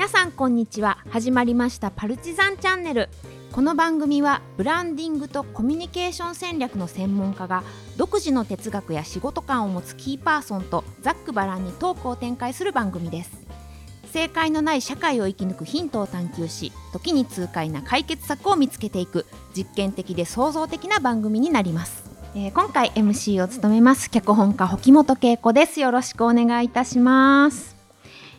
皆さんこんにちは。始まりましたパルチザンチャンネル。この番組はブランディングとコミュニケーション戦略の専門家が独自の哲学や仕事観を持つキーパーソンとざっくばらんにトークを展開する番組です。正解のない社会を生き抜くヒントを探求し時に痛快な解決策を見つけていく実験的で創造的な番組になります、えー今回 MC を務めます脚本家保本恵子です。よろしくお願いいたします。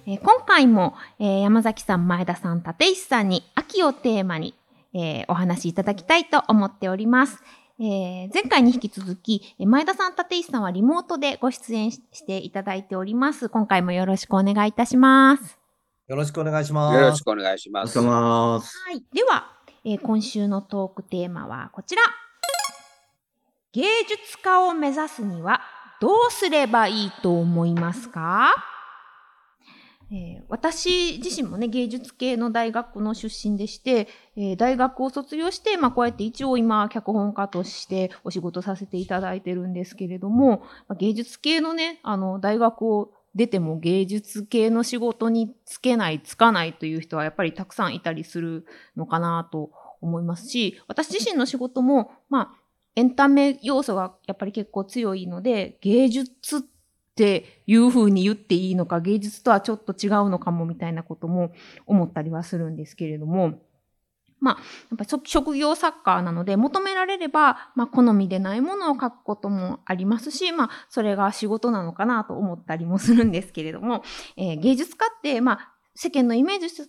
えー今回も、えー山崎さん、前田さん、立石さんに秋をテーマに、えーお話しいただきたいと思っております。えー前回に引き続き、えー前田さん、立石さんはリモートでご出演ししていただいております。今回もよろしくお願いいたします。よろしくお願いします。よろしくお願いします。はい。では、えー今週のトークテーマはこちら。芸術家を目指すにはどうすればいいと思いますか？えー私自身もね芸術系の大学の出身でして、えー大学を卒業して、まあ、こうやって一応今脚本家としてお仕事させていただいてるんですけれども、まあ芸術系のねあの大学を出ても芸術系の仕事に就けない就かないという人はやっぱりたくさんいたりするのかなと思いますし私自身の仕事もまあエンタメ要素がやっぱり結構強いので芸術っていう風に言っていいのか芸術とはちょっと違うのかもみたいなことも思ったりはするんですけれども。まあやっぱ職業作家なので求められれば、まあ、好みでないものを書くこともありますし、まあ、それが仕事なのかなと思ったりもするんですけれども、えー芸術家って、まあ、世間のイメージと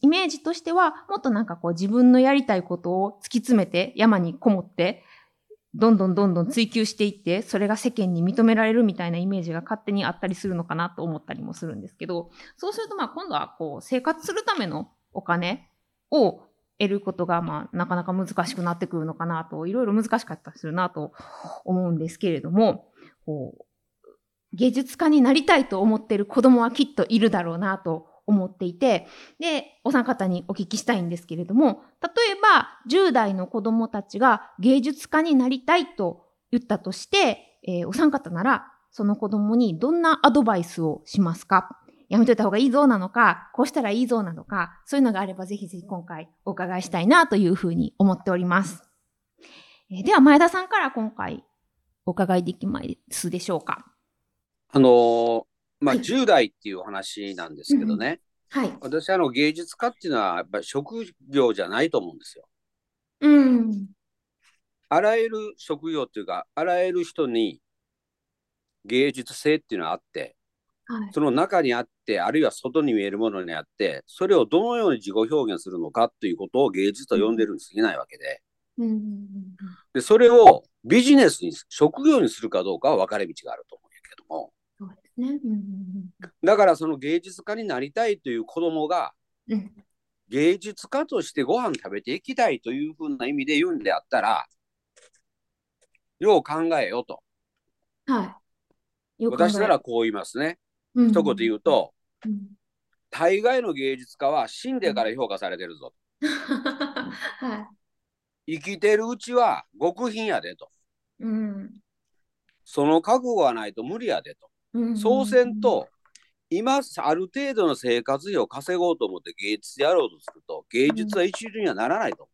イメージとしてはもっとなんかこう自分のやりたいことを突き詰めて山にこもってどんどんどんどん追求していってそれが世間に認められるみたいなイメージが勝手にあったりするのかなと思ったりもするんですけどそうするとまあ今度はこう生活するためのお金を得ることがまあなかなか難しくなってくるのかなといろいろ難しかったりするなと思うんですけれどもこう芸術家になりたいと思っている子供はきっといるだろうなと思っていてでお三方にお聞きしたいんですけれども例えば10代の子供たちが芸術家になりたいと言ったとして、えーお三方ならその子供にどんなアドバイスをしますか？やめといた方がいいぞなのかこうしたらいいぞなのかそういうのがあればぜひぜひ今回お伺いしたいなというふうに思っております。えーでは前田さんから今回お伺いできますでしょうか？あのーまあ、はい10代っていうお話なんですけどね、はい。私、あの、芸術家っていうのは、やっぱり職業じゃないと思うんですよ。うん。あらゆる職業っていうか、あらゆる人に芸術性っていうのはあって、はい。その中にあって、あるいは外に見えるものにあって、それをどのように自己表現するのかということを芸術と呼んでるに過ぎないわけで、うん。で、それをビジネスに、職業にするかどうかは分かれ道があると思うんやけども、ね。うんだからその芸術家になりたいという子供がうん芸術家としてご飯食べていきたいというふうな意味で言うんであったら、よう考えよと。はい。私ならこう言いますね。うん一言言うと、うん大概の芸術家は死んでから評価されてるぞ。は生きてるうちは極貧やでと。い。うん。その覚悟がないと無理やでと。うんそうせんと、今ある程度の生活費を稼ごうと思って芸術やろうとすると、芸術は一流にはならないと。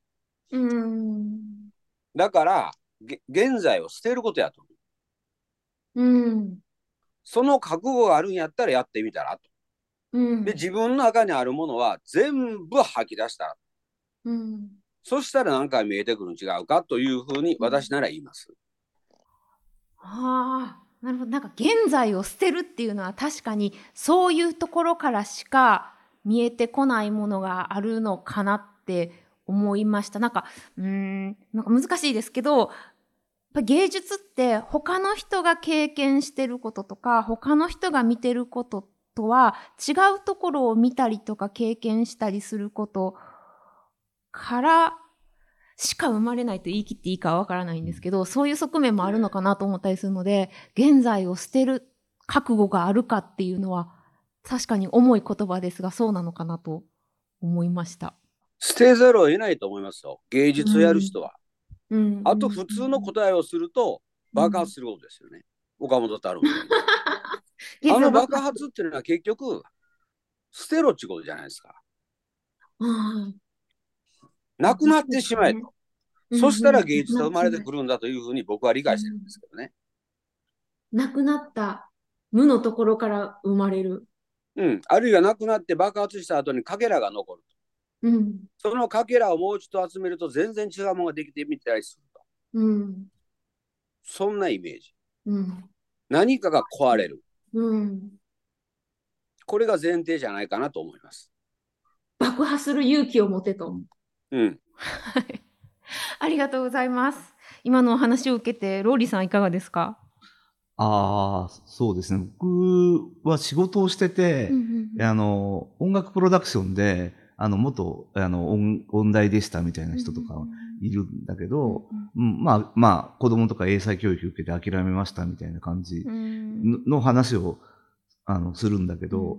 うん。だから、げ現在を捨てることやと。うん。その覚悟があるんやったらやってみたらと。うん。で、自分の中にあるものは全部吐き出したら。うん。そしたら何か見えてくるん違うかというふうに私なら言います。ああ、なるほど。なんか現在を捨てるっていうのは確かにそういうところからしか見えてこないものがあるのかなって思いました。なんか、うん、なんか難しいですけど、やっぱ芸術って他の人が経験してることとか、他の人が見てることとは違うところを見たりとか経験したりすることからしか生まれないと言い切っていいかはわからないんですけど、そういう側面もあるのかなと思ったりするので、現在を捨てる覚悟があるかっていうのは、確かに重い言葉ですが、そうなのかなと思いました。捨てざるを得ないと思いますよ。芸術をやる人は。うん。あと普通の答えをすると爆発することですよね。岡本太郎。あの爆発っていうのは結局捨てろってことじゃないですか。あなくなってしまえと。うんそしたら芸術が生まれてくるんだというふうに僕は理解してるんですけどね。なくなった無のところから生まれる。うん。あるいはなくなって爆発した後にかけらが残る。うん。そのかけらをもう一度集めると全然違うものができてみたりすると。うん。そんなイメージ。うん。何かが壊れる。うん。これが前提じゃないかなと思います。爆破する勇気を持てと。うん。はい。ありがとうございます。今のお話を受けて、ローリーさんいかがですか？ああ、そうですね。僕は仕事をしてて、あの、音楽プロダクションで、あの、元、あの、音、音大でしたみたいな人とかいるんだけど、うん、まあ、まあ、子供とか英才教育受けて諦めましたみたいな感じのの話を、あの、するんだけど、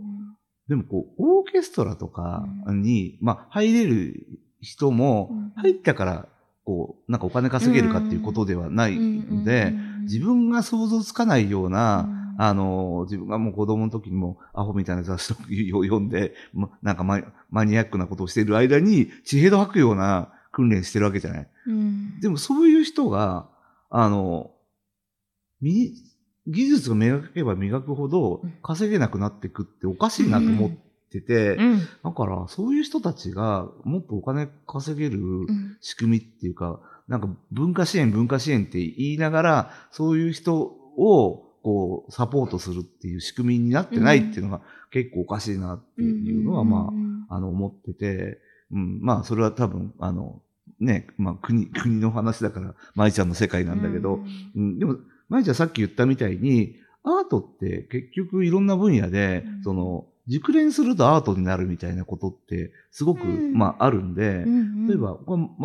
でもこう、オーケストラとかに、まあ、入れる人も、入ったから、こう、なんかお金稼げるかっていうことではないので、自分が想像つかないような、あの、自分がもう子供の時にもアホみたいな雑誌を読んで、ま、なんかママニアックなことをしている間に、地平道吐くような訓練してるわけじゃない。うん、でもそういう人が、あの、み、技術を磨けば磨くほど稼げなくなっていくっておかしいなと思ってて、うん、だからそういう人たちがもっとお金稼げる仕組みっていうか、なんか文化支援文化支援って言いながら、そういう人をこうサポートするっていう仕組みになってないっていうのが結構おかしいなっていうのはまあ、あの思ってて、うん、まあそれは多分あのね、まあ国、国の話だから、舞ちゃんの世界なんだけど、うん、うん、でも、舞ちゃんさっき言ったみたいに、アートって結局いろんな分野で、うん、その、熟練するとアートになるみたいなことってすごく、うん、まああるんで、うんうん、例えば、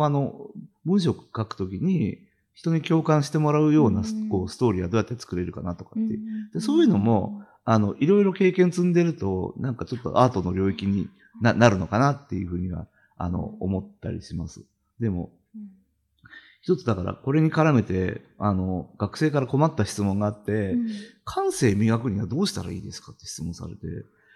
あの、文章を書くときに人に共感してもらうような、うん、こうストーリーはどうやって作れるかなとかって、でそういうのも、あの、いろいろ経験積んでると、なんかちょっとアートの領域にななるのかなっていうふうには、あの、思ったりします。でも、一つだから、これに絡めて、あの、学生から困った質問があって、うん、感性磨くにはどうしたらいいですかって質問されて、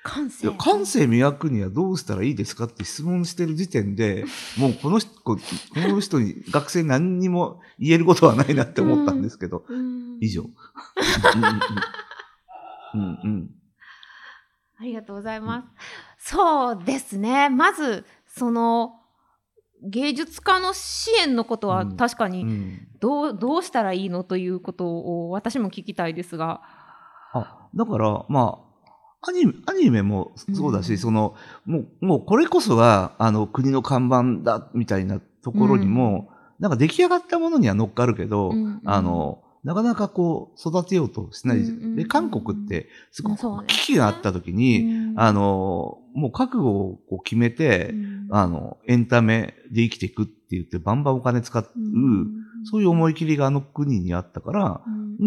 感性感性磨くにはどうしたらいいですかって質問してる時点で、もうこの人、この人に、学生何にも言えることはないなって思ったんですけど、うん、以上。うんうん。ありがとうございます。そうですね。まず、その、芸術家の支援のことは確かにどう,、どうしたらいいのということを私も聞きたいですが。あだからまあアニメアニメもそうだし、うん、そのもうもうこれこそがあの国の看板だみたいなところにも、うん、なんか出来上がったものには乗っかるけど、うんうん、あのなかなかこう育てようとしない。で、韓国ってすごく危機があった時に、あの、もう覚悟をこう決めて、あの、エンタメで生きていくって言ってバンバンお金使う、そういう思い切りがあの国にあったから、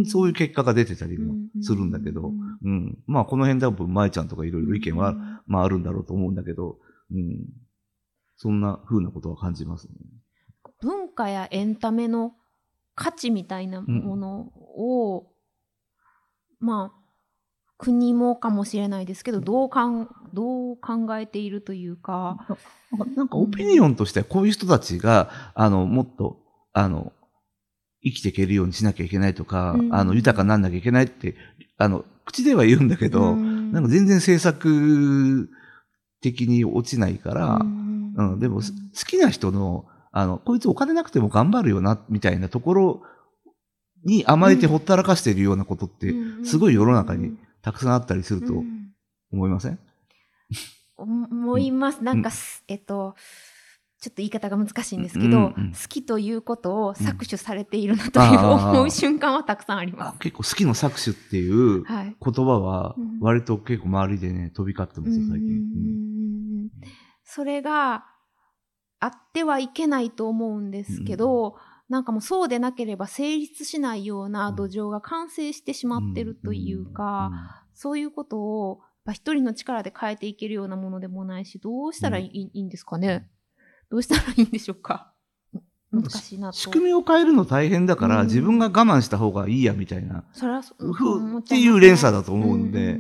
そういう結果が出てたりもするんだけど、うん。まあこの辺多分舞ちゃんとかいろいろ意見は、まああるんだろうと思うんだけど、うん。そんな風なことは感じますね。文化やエンタメの価値みたいなものを、うん、まあ国もかもしれないですけどどうかんどう考えているというかなんかオピニオンとしてはこういう人たちが、うん、あのもっとあの生きていけるようにしなきゃいけないとか、うん、あの豊かになんなきゃいけないってあの口では言うんだけど、なんか全然政策的に落ちないから、うん。でも好きな人のあの、こいつお金なくても頑張るよな、みたいなところに甘えてほったらかしているようなことって、すごい世の中にたくさんあったりすると思いません、思います。なんか、えっと、ちょっと言い方が難しいんですけど、好きということを搾取されているなという思う瞬間はたくさんあります。結構好きの搾取っていう言葉は割と結構周りでね、飛び交ってますよ、最近。それが、あってはいけないと思うんですけど、うん、なんかもうそうでなければ成立しないような土壌が完成してしまってるというか、うんうん、そういうことを一人の力で変えていけるようなものでもないしどうしたらいいんですかね？どうしたらいいんでしょうか？難しいなと。仕組みを変えるの大変だから、自分が我慢した方がいいやみたいな、それはふっていう連鎖だと思うんで、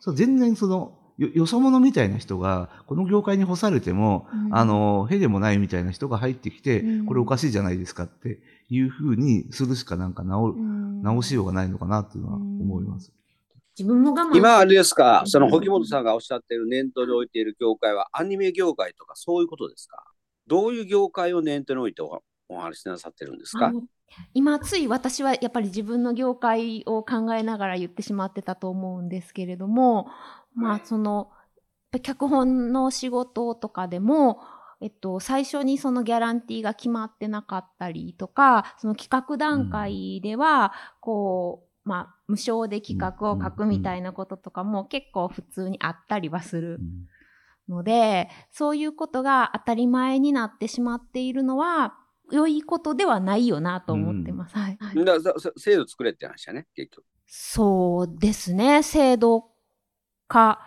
そう全然そのよ、よそ者みたいな人が、この業界に干されても、うん。あの、へでもないみたいな人が入ってきて、うん。これおかしいじゃないですかっていうふうにするしかなんか直直しようがないのかなっていうのは思います。自分も我慢今あれですか？う、ん。その沖本さんがおっしゃってる念頭に置いている業界はアニメ業界とかそういうことですか？どういう業界を念頭に置いておお話しなさってるんですか？今つい私はやっぱり自分の業界を考えながら言ってしまってたと思うんですけれどもまあその脚本の仕事とかでも、えっと、最初にそのギャランティーが決まってなかったりとかその企画段階ではこう、まあ、無償で企画を書くみたいなこととかも結構普通にあったりはするのでそういうことが当たり前になってしまっているのは良いことではないよなと思ってます。はいはいだからそ制度作れって話だね、結局。そうですね制度化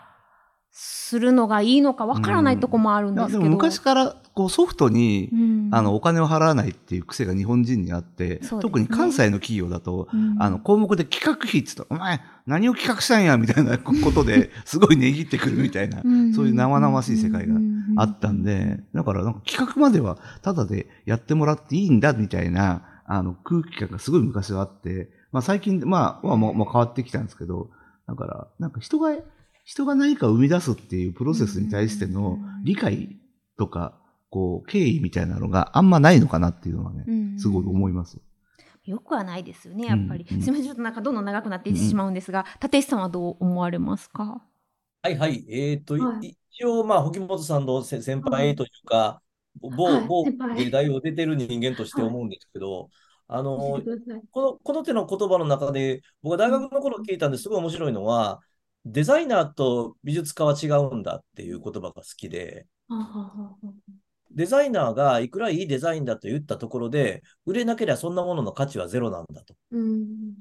するのがいいのかわからないとこもあるんですけど。でも昔からこうソフトに、うん。あのお金を払わないっていう癖が日本人にあって、ね。特に関西の企業だと、うん。あの項目で企画費っつうと、お前何を企画したんやみたいな ことですごい値切ってくるみたいな、うん。そういう生々しい世界があったんで、だからなんか企画まではただでやってもらっていいんだみたいなあの空気感がすごい昔はあって、まあ最近、まあ、まあ、もうもう変わってきたんですけど、だからなんか人が、人が何かを生み出すっていうプロセスに対しての理解とか、こう、敬意みたいなのがあんまないのかなっていうのはね、すごい思います。よ。くはないですよね、やっぱり。うんうんすみません、ちょっとなんかどんどん長くなっていってしまうんですが、立石さんはどう思われますか？はいはい。えっと、いはい。一応、まあ、吹本さんのせ先輩というか、某、はい某先輩。芸大を出てる人間として思うんですけど、あの、この、この手の言葉の中で、僕が大学の頃聞いたんです。ごい面白いのは、デザイナーと美術家は違うんだっていう言葉が好きで、ははははデザイナーがいくらいいデザインだと言ったところで、売れなければそんなものの価値はゼロなんだと。うん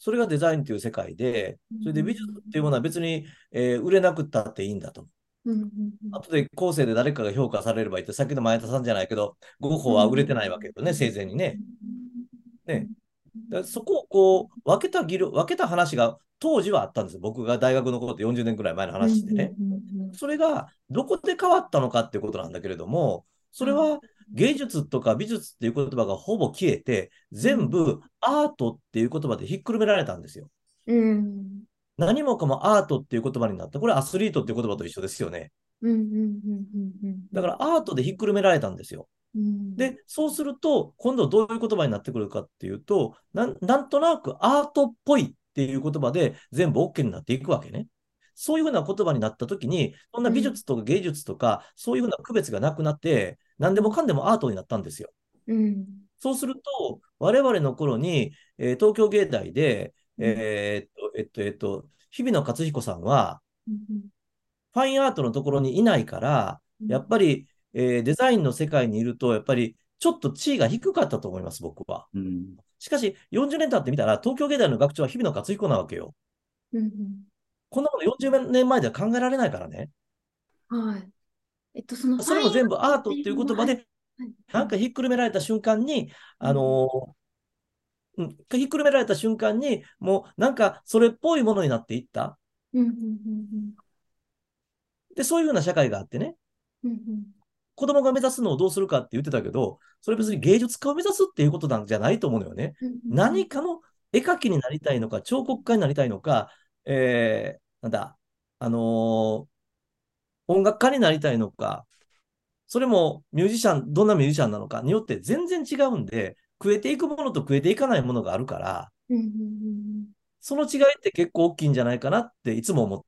それがデザインという世界で、それで美術っていうものは別に、えー売れなくったっていいんだと。うんうん後で後世で誰かが評価されればいいって、さっきの前田さんじゃないけど、ゴッホは売れてないわけよね、生前にね。ねだからそこをこう分けた議論、分けた話が当時はあったんですよ。僕が大学の頃って40年くらい前の話でね。それがどこで変わったのかっていうことなんだけれども、それは芸術とか美術っていう言葉がほぼ消えて、全部アートっていう言葉でひっくるめられたんですよ。うん何もかもアートっていう言葉になった。これアスリートっていう言葉と一緒ですよね。うんうんうんうんうんだからアートでひっくるめられたんですよ。うんで、そうすると、今度どういう言葉になってくるかっていうと、なんとなくアートっぽいっていう言葉で全部 OK になっていくわけね。そういうふうな言葉になったときに、そんな美術とか芸術とか、そういうふうな区別がなくなって、何でもかんでもアートになったんですよ。うん。そうすると、我々の頃に、えー東京芸大で、えーっと、えっと、えっと、日比野勝彦さんは、うん。ファインアートのところにいないから、うん。やっぱり、えーデザインの世界にいると、やっぱりちょっと地位が低かったと思います、僕は。うんしかし、40年経ってみたら、東京芸大の学長は日比野勝彦なわけよ。うんこんなもの40年前では考えられないからね。うんはい。えっと、そのそれも全部アートっていう言葉で、はいなんかひっくるめられた瞬間に、あのーうん、ひっくるめられた瞬間に、もうなんかそれっぽいものになっていった。うんうんうんで、そういうふうな社会があってね、うんうん子供が目指すのをどうするかって言ってたけど、それ別に芸術家を目指すっていうことなんじゃないと思うのよね。何かの絵描きになりたいのか、彫刻家になりたいのか、えー、なんだ、あのー音楽家になりたいのか、それもミュージシャン、どんなミュージシャンなのかによって全然違うんで、食えていくものと食えていかないものがあるから、その違いって結構大きいんじゃないかなっていつも思っ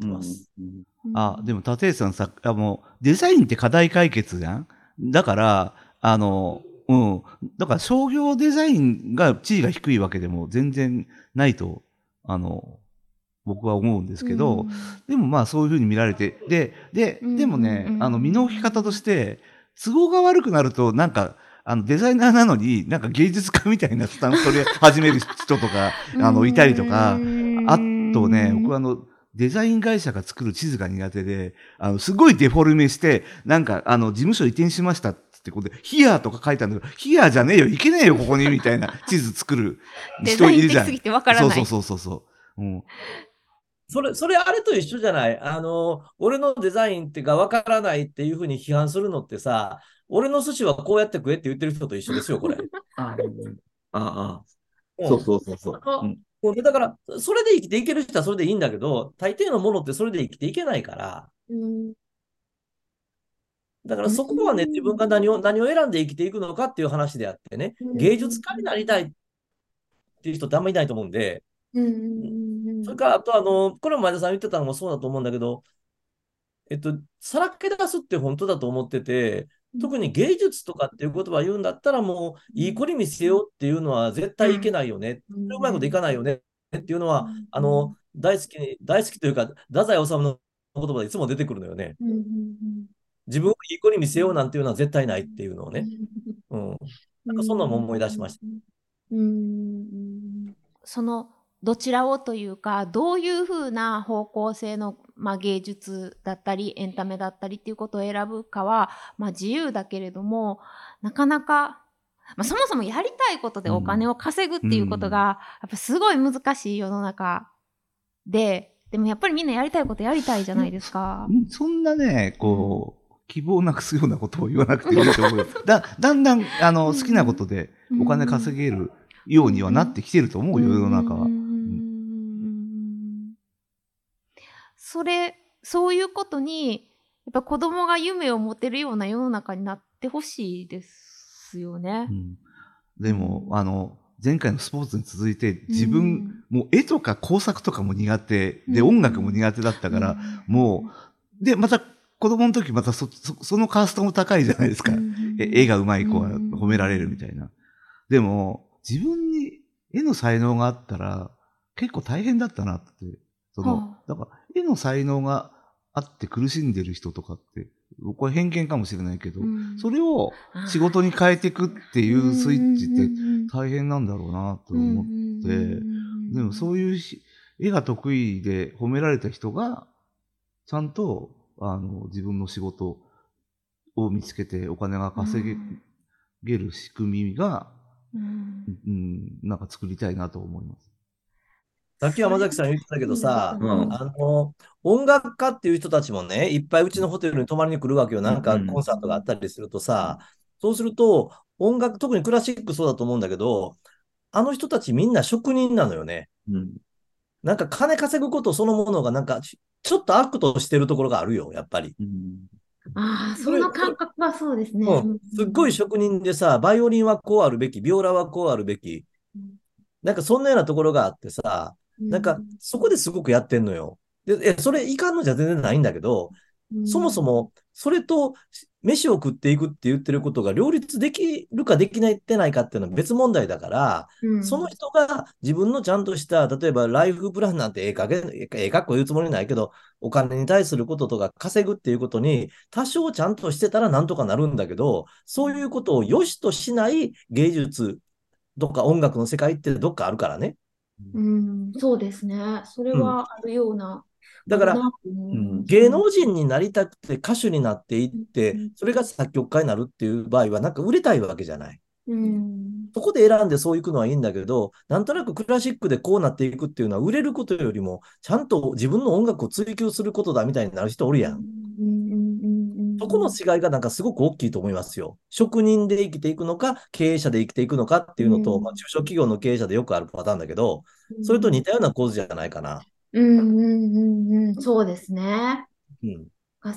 てます。うんうんあ、でも、立石さんさ、あもう、デザインって課題解決じゃん？だから、あの、うん。だから商業デザインが地位が低いわけでも全然ないと、あの、僕は思うんですけど、でもまあそういうふうに見られて、で、で、うんでもね、うんあの、見の置き方として、都合が悪くなると、なんか、あの、デザイナーなのに、なんか芸術家みたいなスタンス取り始める人とか、あの、いたりとか、あとね、僕はあの、デザイン会社が作る地図が苦手で、あの、すごいデフォルメして、なんか、あの、事務所移転しましたってことで、ヒアーとか書いたんだけど、ヒアーじゃねえよ、いけねえよ、ここに、みたいな地図作る人いるじゃん。的すぎてわからない。そうそうそうそうそう。うん。それ、それあれと一緒じゃない？あの、俺のデザインってかわからないっていうふうに批判するのってさ、俺の寿司はこうやって食えって言ってる人と一緒ですよ、これ。ああ、うんそうそうそうそう。うんもうだから、それで生きていける人はそれでいいんだけど、大抵のものってそれで生きていけないから、うん。だからそこはね、自分が何を、何を選んで生きていくのかっていう話であってね、芸術家になりたいっていう人ってあんまりいないと思うんで、うんうん。それから、あと、あの、これも前田さん言ってたのもそうだと思うんだけど、えっと、さらけ出すって本当だと思ってて、特に芸術とかっていう言葉を言うんだったら、もう、いい子に見せようっていうのは絶対いけないよね。うん。うまいこといかないよね。っていうのは、うん。あの、大好きに、大好きというか、太宰治の言葉でいつも出てくるのよね。うんうん自分をいい子に見せようなんていうのは絶対ないっていうのをね。うん。なんかそんなのも思い出しました。うん。そのどちらをというかどういうふうな方向性の、まあ、芸術だったりエンタメだったりっていうことを選ぶかは、まあ、自由だけれどもなかなか、まあ、そもそもやりたいことでお金を稼ぐっていうことが、やっぱすごい難しい世の中ででもやっぱりみんなやりたいことやりたいじゃないですか。うんそんなね、こう、希望をなくすようなことを言わなくていいと思うよ。だ、だんだん、あの、好きなことでお金稼げるようにはなってきてると思うよ、世の中は。うんそれそういうことにやっぱ子供が夢を持てるような世の中になってほしいですよねう。んでも、あの、前回のスポーツに続いて、自分、もう絵とか工作とかも苦手で、うん音楽も苦手だったから、もう、で、また子供の時またそ、のカーストも高いじゃないですか。え絵が上手い子は褒められるみたいな。でも、自分に絵の才能があったら、結構大変だったなって。その、はだから、絵の才能があって苦しんでる人とかって、これ偏見かもしれないけど、それを仕事に変えていくっていうスイッチって大変なんだろうなと思って、でもそういうし絵が得意で褒められた人が、ちゃんと、あの、自分の仕事を見つけてお金が稼げる仕組みが、うん。うん、なんか作りたいなと思います。さっき山崎さん言ってたけどさ、うんあの、音楽家っていう人たちもね、いっぱいうちのホテルに泊まりに来るわけよ。なんかうんコンサートがあったりするとさ、そうすると、音楽、特にクラシックそうだと思うんだけど、あの人たちみんな職人なのよね。うん。なんか金稼ぐことそのものがなんかちちょっと悪としてるところがあるよ、やっぱり。ああその感覚はそうですね。うん、すっごい職人でさ、バイオリンはこうあるべき、ビオラはこうあるべきうん。なんかそんなようなところがあってさ、なんかそこですごくやってんのよ。で、えそれいかんのじゃ全然ないんだけど、そもそ、もそれと飯を食っていくって言ってることが両立できるかできないってないかっていうのは別問題だから、うんその人が自分のちゃんとした、例えばライフプランなんてええかげん、ええかっこ言うつもりないけど、お金に対することとか稼ぐっていうことに多少ちゃんとしてたらなんとかなるんだけど、そういうことを良しとしない芸術とか音楽の世界ってどっかあるからね。うん、そうですね。それはあるような。だから、う。ん。芸能人になりたくて歌手になっていっうん。て、それが作曲家になるっていう場合は、なんか売れたいわけじゃない。うん。そこで選んでそういくのはいいんだけど、なんとなくクラシックでこうなっていくっていうのは、売れることよりも、ちゃんと自分の音楽を追求することだみたいになる人おるやん。うん。うん。うん。うんそこの違いがなんかすごく大きいと思いますよ。職人で生きていくのか、経営者で生きていくのかっていうのと、うんまあ、中小企業の経営者でよくあるパターンだけど、それと似たような構図じゃないかな。うんうんうんうん、そうですね。うん。あ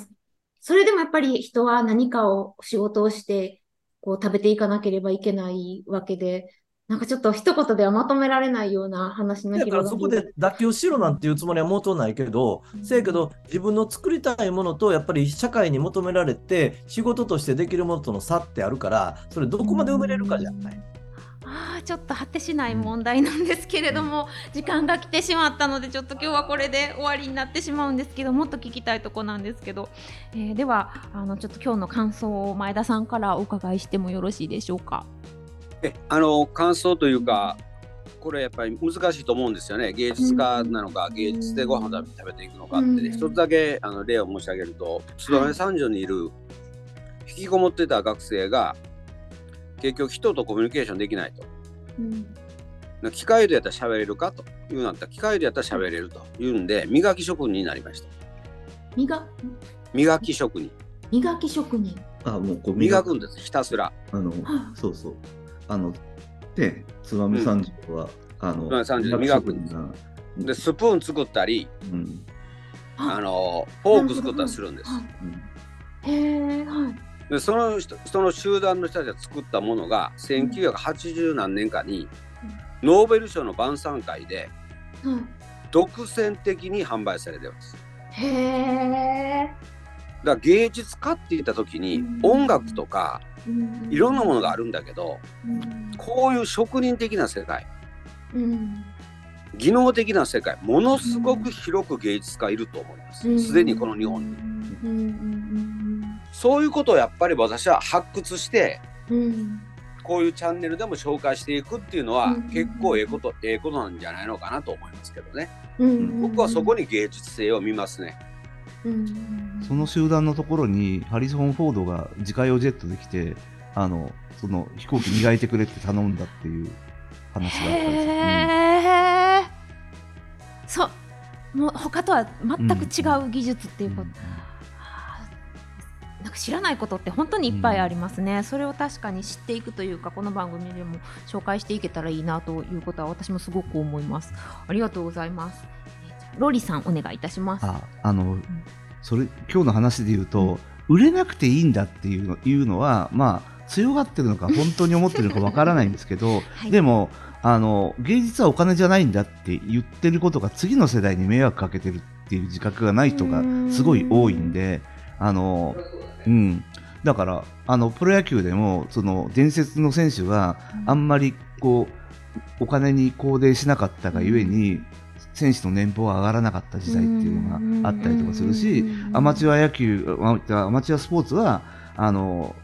それでもやっぱり人は何かを仕事をしてこう食べていかなければいけないわけで、なんかちょっと一言ではまとめられないような話のだからそこで妥協しろなんていうつもりはもとないけど、せやけど自分の作りたいものとやっぱり社会に求められて仕事としてできるものとの差ってあるから、それどこまで埋めれるかじゃない。ああちょっと果てしない問題なんですけれども、時間が来てしまったのでちょっと今日はこれで終わりになってしまうんですけどもっと聞きたいとこなんですけど、えーではあのちょっと今日の感想を前田さんからお伺いしてもよろしいでしょうか。えあの感想というかこれやっぱり難しいと思うんですよね。芸術家なのか芸術でご飯を食べていくのかって、ね。うん。一つだけあの例を申し上げると燕三条にいる引きこもってた学生が結局人とコミュニケーションできないと。うん。機械でやったら喋れるかというなったら機械でやったら喋れるというんで磨き職人になりました。磨？磨き職人。磨き職人。あ、もうこう磨く。んですひたすら。あのは、そうそう。あの、で、燕三条は、あの、燕三条磨くんです。がでスプーン作ったりうん。あのフォーク作ったりするんです。へえ、はい。でその人その集団の人たちが作ったものが1980何年かにノーベル賞の晩餐会ではい独占的に販売されてます。へえ。だから芸術家って言った時にうん。音楽とかいろんなものがある。るんだけどうん。こういう職人的な世界うん。技能的な世界ものすごく広く芸術家いると思います。すでにこの日本に。そういうことをやっぱり私は発掘してこういうチャンネルでも紹介していくっていうのはうん。結構ええことええことなんじゃないのかなと思いますけどね。うん。僕はそこに芸術性を見ますね。うんその集団のところにハリソン・フォードが自家用ジェットで来て、あの、その飛行機磨いてくれって頼んだっていう話があったんですよ。へえ。そう。もう他とは全く違う技術っていうこと。うんはあなんか知らないことって本当にいっぱいありますね、それを確かに知っていくというかこの番組でも紹介していけたらいいなということは私もすごく思いますありがとうございますロリさんお願いいたします。ああの、それ今日の話で言うと、売れなくていいんだっていうのいうのはまあ強がってるのか 本当に思ってるのかわからないんですけど、はい。でもあの芸術はお金じゃないんだって言ってることが次の世代に迷惑かけてるっていう自覚がない人がすごい多いんであの、うん、だからあのプロ野球でもその伝説の選手があんまりこうお金に肯定しなかったがゆえに、選手の年俸は上がらなかった時代っていうのがあったりとかするし、アマチュア野球、アマチュアスポーツは、あの、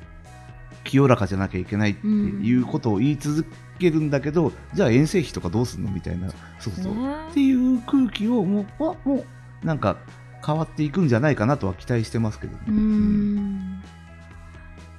清らかじゃなきゃいけないっていうことを言い続けるんだけど、じゃあ遠征費とかどうすんのみたいな、そうそう。っていう空気をもう、あもう、なんか変わっていくんじゃないかなとは期待してますけどね。うーん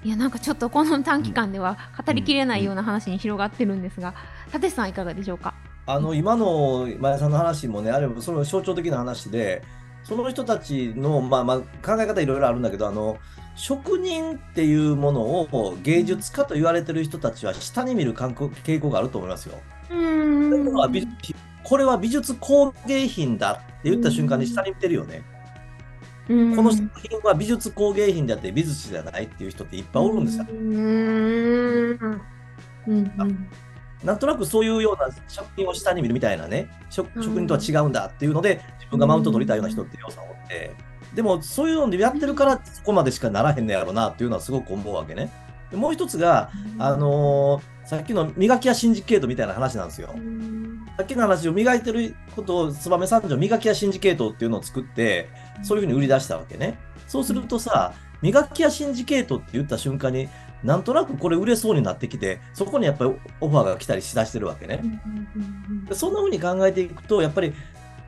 いやなんかちょっとこの短期間では語りきれないような話に広がってるんですが、立さんいかがでしょうか？あの今の前田さんの話もね、あればその象徴的な話で、その人たちの、まあまあ、考え方いろいろあるんだけど、あの職人っていうものを芸術家と言われてる人たちは下に見る傾向があると思いますよ。うーこれは美これは美術工芸品だって言った瞬間に下に見てるよね。この作品は美術工芸品であって美術じゃないっていう人っていっぱいおるんですよ。うんなんとなくそういうような作品を下に見るみたいなね、職人とは違うんだっていうので、自分がマウント取りたいような人ってようさんおって、でもそういうのでやってるからそこまでしかならへんねやろなっていうのはすごく思うわけね。でもう一つが、あのーさっきの磨き屋シンジケートみたいな話なんですよ。さっきの話を磨いてることを燕三条磨き屋シンジケートっていうのを作って、そういうふうに売り出したわけね。そうするとさ、磨き屋シンジケートって言った瞬間に、なんとなくこれ売れそうになってきて、そこにやっぱりオファーが来たりしだしてるわけね。でそんな風に考えていくと、やっぱり、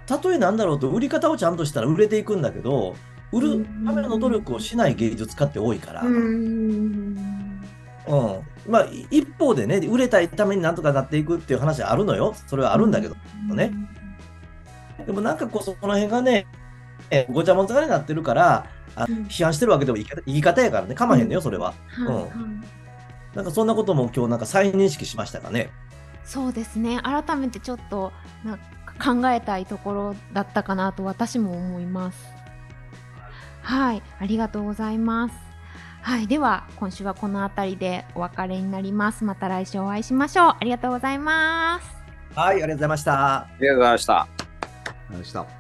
たとえなんだろうと、売り方をちゃんとしたら売れていくんだけど、売るための努力をしない芸術家って多いから、うん。まあ、い一方でね、売れたいためになんとかなっていくっていう話はあるのよ。それはあるんだけど。ね。でもなんかこう、そこの辺がね、えごちゃごちゃになってるから、あうん。批判してるわけでも言い方言い方やからね、かまへんのよ、それは。うん。なんかそんなことも今日なんか再認識しましたかね。そうですね。改めてちょっとなんか考えたいところだったかなと私も思います。はい。ありがとうございます。はい。では今週はこの辺りでお別れになります。また来週お会いしましょう。ありがとうございます。はい、ありがとうございました。ありがとうございました。ありがとうございました。